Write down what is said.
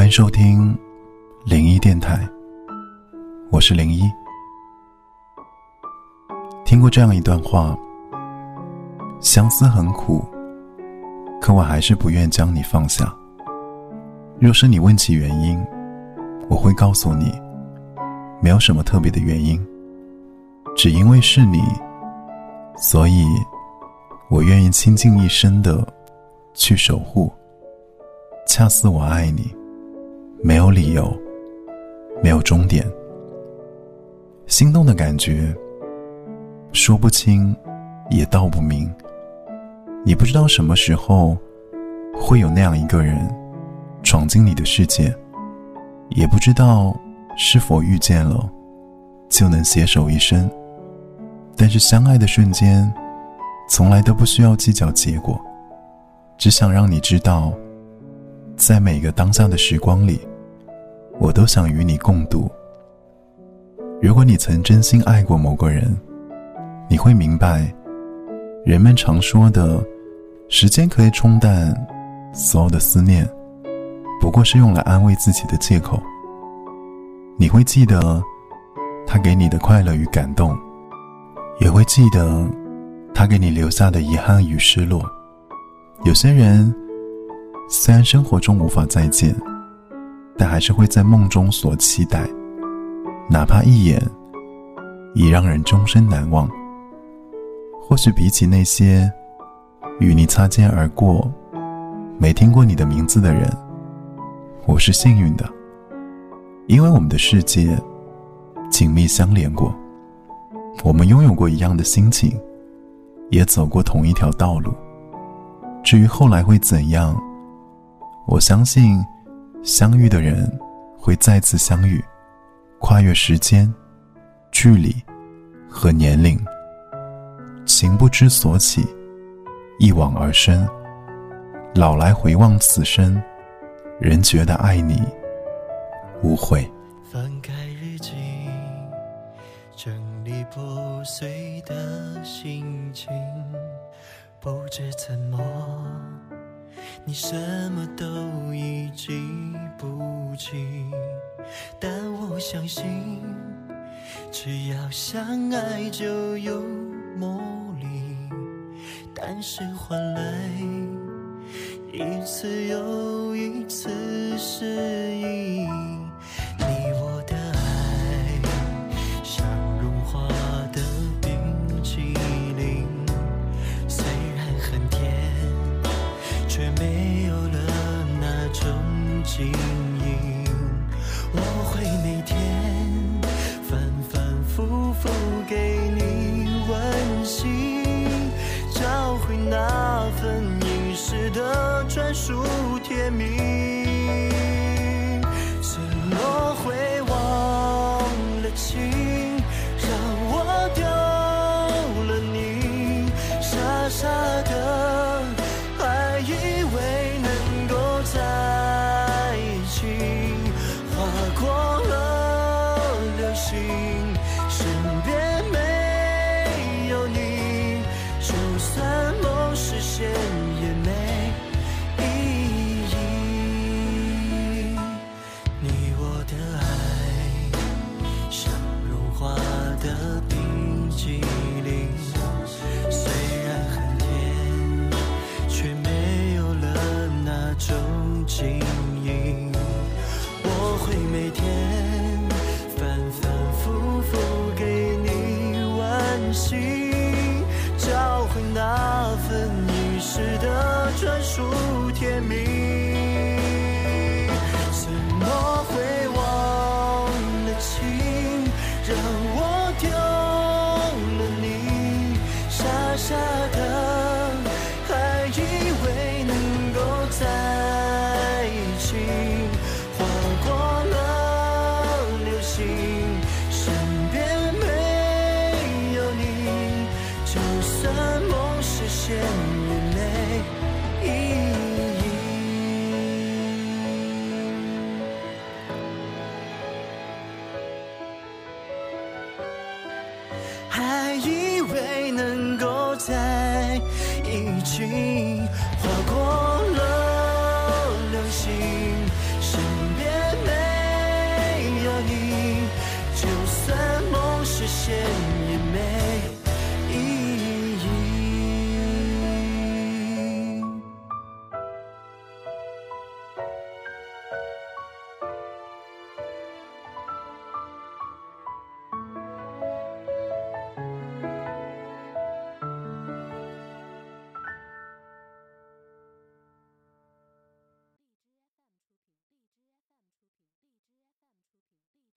欢迎收听零一电台，我是零一。听过这样一段话：相思很苦，可我还是不愿将你放下。若是你问起原因，我会告诉你，没有什么特别的原因，只因为是你，所以我愿意倾尽一生的去守护。恰似我爱你。没有理由，没有终点。心动的感觉，说不清，也道不明。你不知道什么时候会有那样一个人闯进你的世界，也不知道是否遇见了就能携手一生。但是相爱的瞬间，从来都不需要计较结果，只想让你知道，在每个当下的时光里。我都想与你共度。如果你曾真心爱过某个人，你会明白，人们常说的“时间可以冲淡所有的思念”，不过是用来安慰自己的借口。你会记得他给你的快乐与感动，也会记得他给你留下的遗憾与失落。有些人，虽然生活中无法再见。但还是会在梦中所期待，哪怕一眼，已让人终身难忘。或许比起那些与你擦肩而过、没听过你的名字的人，我是幸运的，因为我们的世界紧密相连过，我们拥有过一样的心情，也走过同一条道路。至于后来会怎样，我相信。相遇的人会再次相遇，跨越时间、距离和年龄。情不知所起，一往而深。老来回望此生，仍觉得爱你无悔。翻开日记，整理破碎的心情，不知怎么。你什么都已记不清，但我相信，只要相爱就有魔力。但是换来一次又一次失意，的专属甜蜜怎么会忘了情让我丢了你傻傻的还以为能够在一起划过了流星身边没有你就算梦实现。分一时的专属甜蜜，怎么会忘了情，让我丢了你，傻傻的还以为能够在以为能够在一起，划过了流星。